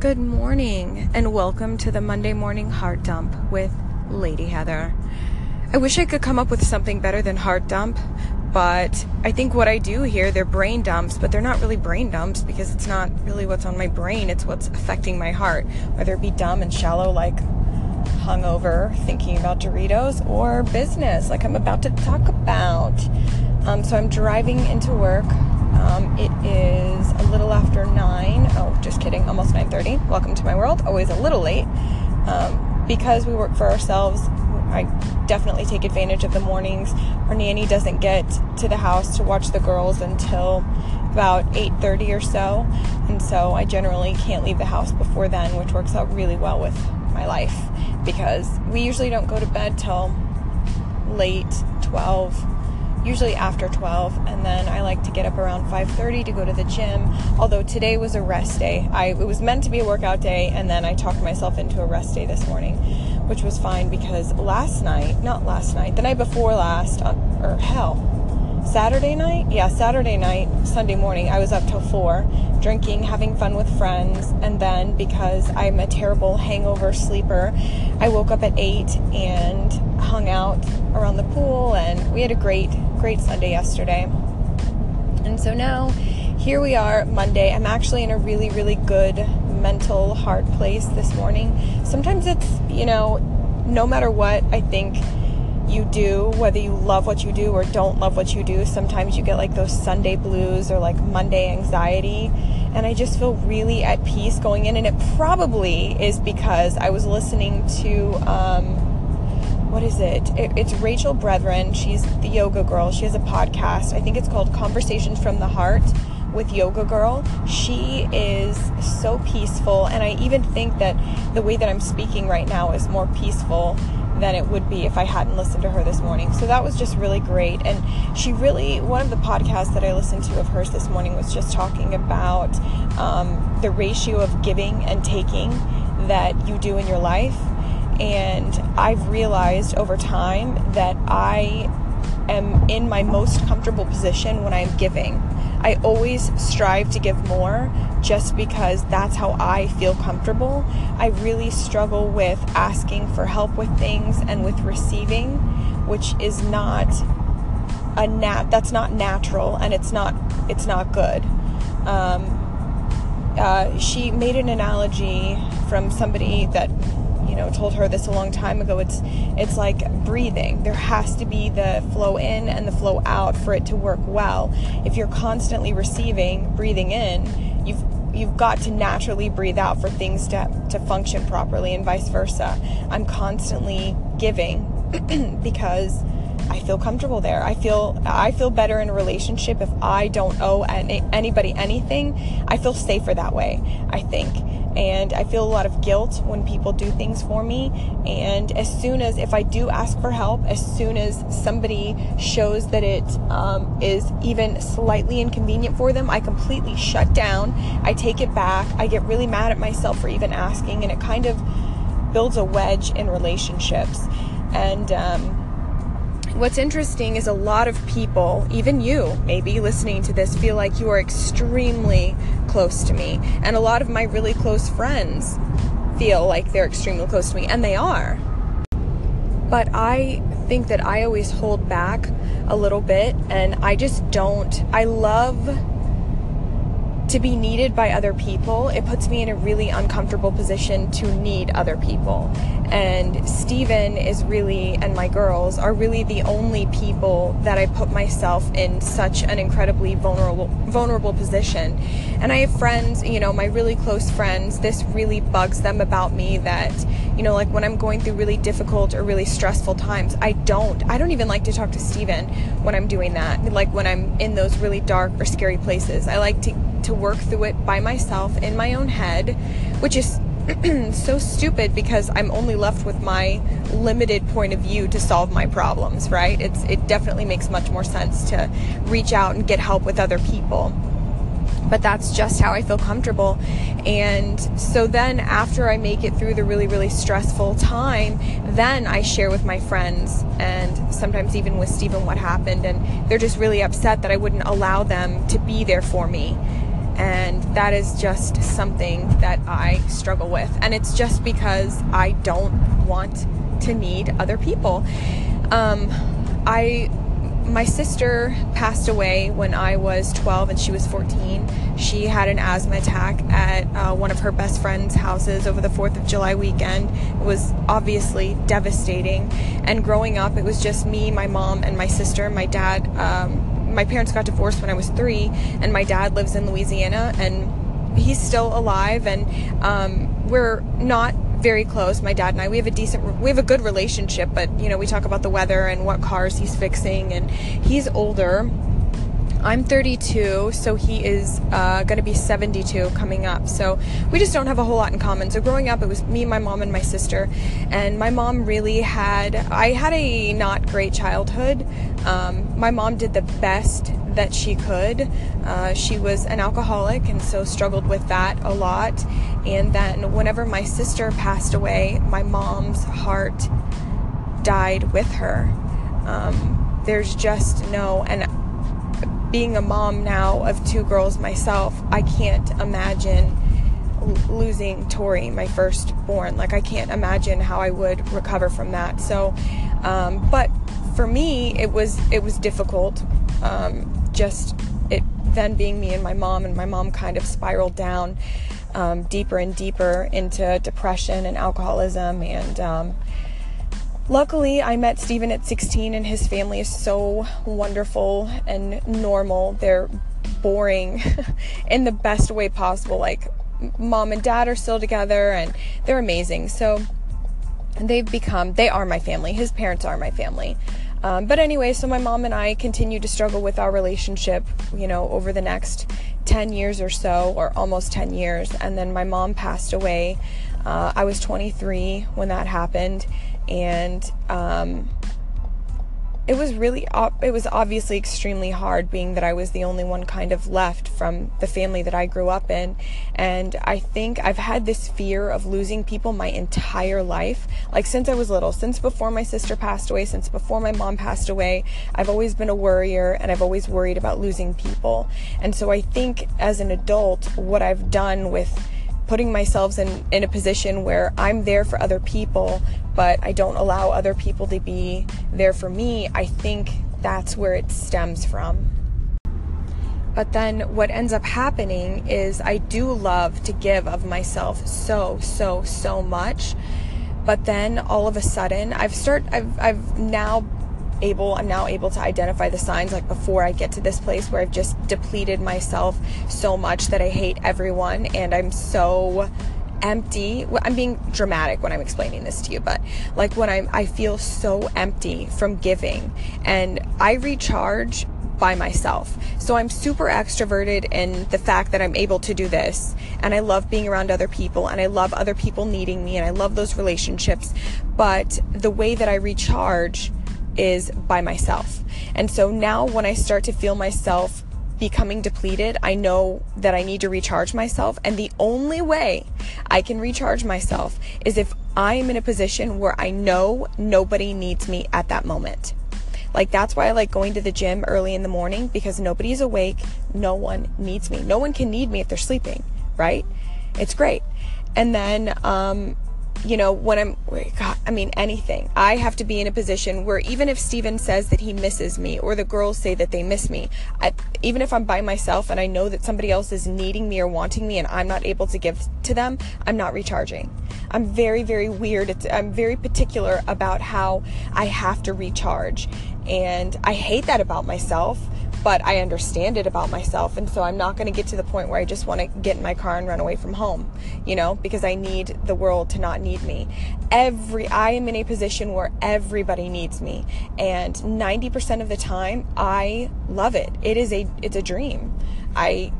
Good morning, and welcome to the Monday Morning Heart Dump with Lady Heather. I wish I could come up with something better than heart dump, but I think what I do here, they're brain dumps, but they're not really brain dumps because it's not really what's on my brain, it's what's affecting my heart. Whether it be dumb and shallow, like hungover, thinking about Doritos, or business, like I'm about to talk about. Um, so I'm driving into work um, it is little after nine. Oh, just kidding. Almost nine thirty. Welcome to my world. Always a little late. Um, because we work for ourselves, I definitely take advantage of the mornings. Our nanny doesn't get to the house to watch the girls until about 8:30 or so, and so I generally can't leave the house before then, which works out really well with my life because we usually don't go to bed till late 12 usually after 12 and then I like to get up around 5:30 to go to the gym. Although today was a rest day. I it was meant to be a workout day and then I talked myself into a rest day this morning, which was fine because last night, not last night, the night before last uh, or hell, Saturday night? Yeah, Saturday night, Sunday morning, I was up till 4, drinking, having fun with friends, and then because I'm a terrible hangover sleeper, I woke up at 8 and hung out around the pool, and we had a great, great Sunday yesterday. And so now, here we are, Monday. I'm actually in a really, really good mental heart place this morning. Sometimes it's, you know, no matter what, I think you do, whether you love what you do or don't love what you do, sometimes you get like those Sunday blues or like Monday anxiety. And I just feel really at peace going in. And it probably is because I was listening to, um, what is it? it? It's Rachel Brathen. She's the yoga girl. She has a podcast. I think it's called Conversations from the Heart with Yoga Girl. She is so peaceful. And I even think that the way that I'm speaking right now is more peaceful than it would be if I hadn't listened to her this morning. So that was just really great. And she really, one of the podcasts that I listened to of hers this morning was just talking about um, the ratio of giving and taking that you do in your life. And I've realized over time that I am in my most comfortable position when I'm giving. I always strive to give more just because that's how I feel comfortable. I really struggle with asking for help with things and with receiving, which is not a nat that's not natural and it's not it's not good. Um, uh, she made an analogy from somebody that you know told her this a long time ago it's it's like breathing. There has to be the flow in and the flow out for it to work well. If you're constantly receiving breathing in you've you've got to naturally breathe out for things to to function properly and vice versa. I'm constantly giving because I feel comfortable there. I feel I feel better in a relationship if I don't owe any, anybody anything. I feel safer that way. I think and I feel a lot of guilt when people do things for me. And as soon as, if I do ask for help, as soon as somebody shows that it um, is even slightly inconvenient for them, I completely shut down. I take it back. I get really mad at myself for even asking, and it kind of builds a wedge in relationships. And, um, What's interesting is a lot of people, even you, maybe listening to this, feel like you are extremely close to me. And a lot of my really close friends feel like they're extremely close to me, and they are. But I think that I always hold back a little bit, and I just don't. I love to be needed by other people, it puts me in a really uncomfortable position to need other people. And Steven is really, and my girls are really the only people that I put myself in such an incredibly vulnerable, vulnerable position. And I have friends, you know, my really close friends, this really bugs them about me that, you know, like when I'm going through really difficult or really stressful times, I don't, I don't even like to talk to Steven when I'm doing that. Like when I'm in those really dark or scary places. I like to to work through it by myself in my own head, which is so stupid because I'm only left with my limited point of view to solve my problems, right? It's it definitely makes much more sense to reach out and get help with other people. But that's just how I feel comfortable. And so then after I make it through the really really stressful time, then I share with my friends and sometimes even with Stephen what happened and they're just really upset that I wouldn't allow them to be there for me And that is just something that I struggle with. And it's just because I don't want to need other people. Um, I my sister passed away when I was 12 and she was 14. She had an asthma attack at uh, one of her best friend's houses over the 4th of July weekend. It was obviously devastating. And growing up, it was just me, my mom, and my sister. My dad, um, my parents got divorced when I was three, and my dad lives in Louisiana and he's still alive. And um, we're not very close my dad and i we have a decent we have a good relationship but you know we talk about the weather and what cars he's fixing and he's older I'm 32, so he is uh, going to be 72 coming up. So we just don't have a whole lot in common. So growing up, it was me, my mom, and my sister. And my mom really had, I had a not great childhood. Um, my mom did the best that she could. Uh, she was an alcoholic and so struggled with that a lot. And then whenever my sister passed away, my mom's heart died with her. Um, there's just no, and being a mom now of two girls myself, I can't imagine losing Tori, my firstborn. Like, I can't imagine how I would recover from that. So, um, but for me, it was it was difficult. Um, just it then being me and my mom, and my mom kind of spiraled down um, deeper and deeper into depression and alcoholism and um, Luckily, I met Steven at 16, and his family is so wonderful and normal. They're boring in the best way possible. Like, mom and dad are still together, and they're amazing. So, they've become, they are my family. His parents are my family. Um, but anyway, so my mom and I continued to struggle with our relationship, you know, over the next 10 years or so, or almost 10 years. And then my mom passed away. Uh, I was 23 when that happened and um, it was really it was obviously extremely hard being that I was the only one kind of left from the family that I grew up in. And I think I've had this fear of losing people my entire life. Like since I was little since before my sister passed away since before my mom passed away I've always been a worrier and I've always worried about losing people. And so I think as an adult what I've done with putting myself in, in a position where I'm there for other people, but I don't allow other people to be there for me, I think that's where it stems from. But then what ends up happening is I do love to give of myself so, so, so much. But then all of a sudden, I've start I've I've now able I'm now able to identify the signs like before I get to this place where I've just depleted myself so much that I hate everyone and I'm so empty i'm being dramatic when i'm explaining this to you but like when i'm i feel so empty from giving and i recharge by myself. So I'm super extroverted in the fact that I'm able to do this and I love being around other people and I love other people needing me and I love those relationships. But the way that I recharge is by myself. And so now when I start to feel myself becoming depleted, I know that I need to recharge myself. And the only way I can recharge myself is if I am in a position where I know nobody needs me at that moment. Like that's why I like going to the gym early in the morning because nobody's awake. No one needs me. No one can need me if they're sleeping, right? It's great. And then um, you know, when I'm, God, I mean, anything. I have to be in a position where even if Steven says that he misses me or the girls say that they miss me, I, even if I'm by myself and I know that somebody else is needing me or wanting me and I'm not able to give to them, I'm not recharging. I'm very, very weird. It's, I'm very particular about how I have to recharge. And I hate that about myself but I understand it about myself. And so I'm not going to get to the point where I just want to get in my car and run away from home, you know, because I need the world to not need me. Every, I am in a position where everybody needs me. And 90% of the time, I love it. It is a, it's a dream. I,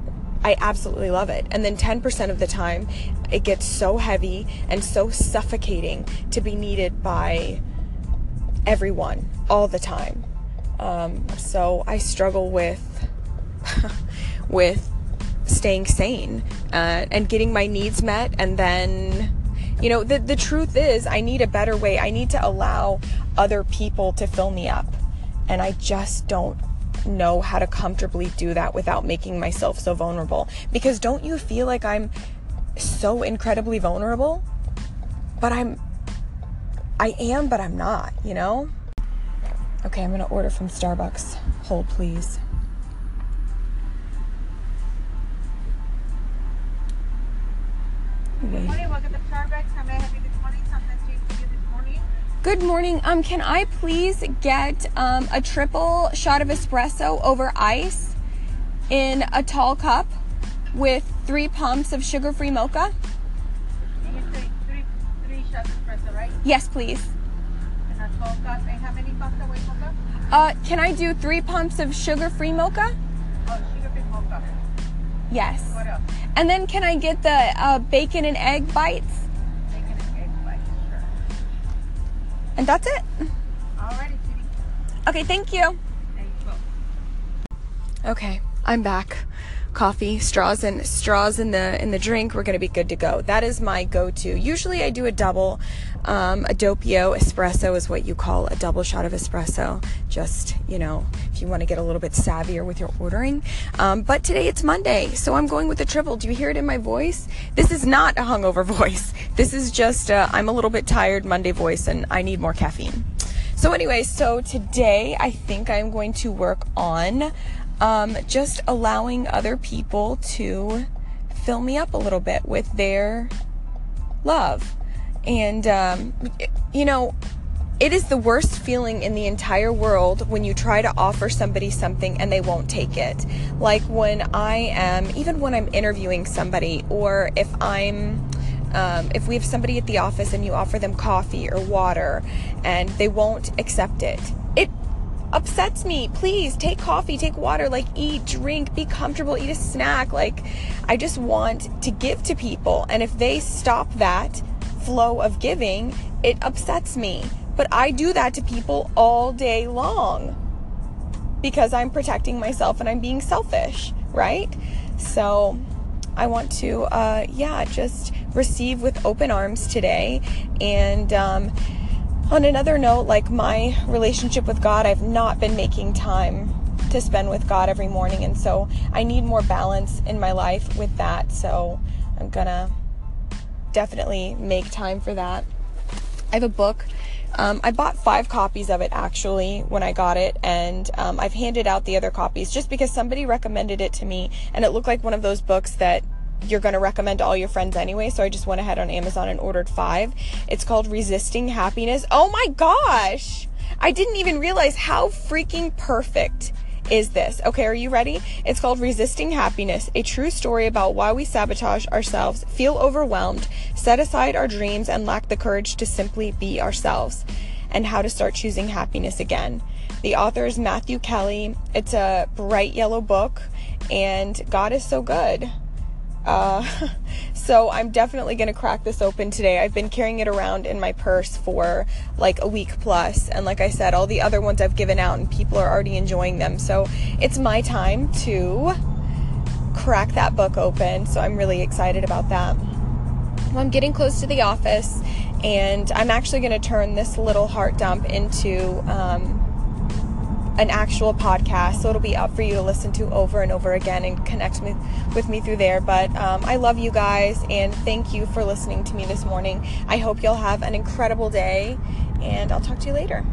I absolutely love it. And then 10% of the time, it gets so heavy and so suffocating to be needed by everyone all the time. Um, so I struggle with with staying sane uh, and getting my needs met, and then you know the the truth is I need a better way. I need to allow other people to fill me up, and I just don't know how to comfortably do that without making myself so vulnerable. Because don't you feel like I'm so incredibly vulnerable? But I'm, I am, but I'm not, you know? Okay, I'm gonna order from Starbucks. Hold, please. Good morning, welcome to Starbucks. How may I help you this morning? Something to you this morning? Good morning. Um, can I please get um, a triple shot of espresso over ice in a tall cup with three pumps of sugar-free mocha? Say three, three shots espresso, right? Yes, please. And a 12 cup. And how many cups away mocha? Uh, can I do three pumps of sugar-free mocha? Oh, sugar-free mocha. Yes. What else? And then can I get the uh, bacon and egg bites? Bacon and egg white. Sure. And that's it. Alrighty, cutie. Okay, thank you. There you. Okay, I'm back. Coffee, straws and straws in the in the drink. We're gonna be good to go. That is my go-to. Usually I do a double. Um, a doppio espresso is what you call a double shot of espresso. Just you know, if you want to get a little bit savvier with your ordering. Um, but today it's Monday, so I'm going with a triple. Do you hear it in my voice? This is not a hungover voice. This is just uh, I'm a little bit tired Monday voice, and I need more caffeine. So, anyway, so today I think I'm going to work on um, just allowing other people to fill me up a little bit with their love. And, um, you know, it is the worst feeling in the entire world when you try to offer somebody something and they won't take it. Like when I am, even when I'm interviewing somebody, or if I'm, um, if we have somebody at the office and you offer them coffee or water and they won't accept it, upsets me. Please take coffee, take water, like eat, drink, be comfortable, eat a snack. Like, I just want to give to people. And if they stop that flow of giving, it upsets me. But I do that to people all day long because I'm protecting myself and I'm being selfish, right? So I want to, uh, yeah, just receive with open arms today. And um, on another note, like my relationship with God, I've not been making time to spend with God every morning. And so I need more balance in my life with that. So I'm gonna definitely make time for that. I have a book. Um, I bought five copies of it actually when I got it, and um, I've handed out the other copies just because somebody recommended it to me, and it looked like one of those books that you're going to recommend to all your friends anyway. So I just went ahead on Amazon and ordered five. It's called Resisting Happiness. Oh my gosh! I didn't even realize how freaking perfect is this. Okay, are you ready? It's called Resisting Happiness, a true story about why we sabotage ourselves, feel overwhelmed, set aside our dreams, and lack the courage to simply be ourselves, and how to start choosing happiness again. The author is Matthew Kelly. It's a bright yellow book, and God is so good. Uh, so I'm definitely going to crack this open today. I've been carrying it around in my purse for like a week plus, and like I said, all the other ones I've given out and people are already enjoying them. So it's my time to crack that book open. So I'm really excited about that. Well, I'm getting close to the office, and I'm actually going to turn this little heart dump into. Um, an actual podcast, so it'll be up for you to listen to over and over again and connect me, with me through there. But um, I love you guys and thank you for listening to me this morning. I hope you'll have an incredible day, and I'll talk to you later.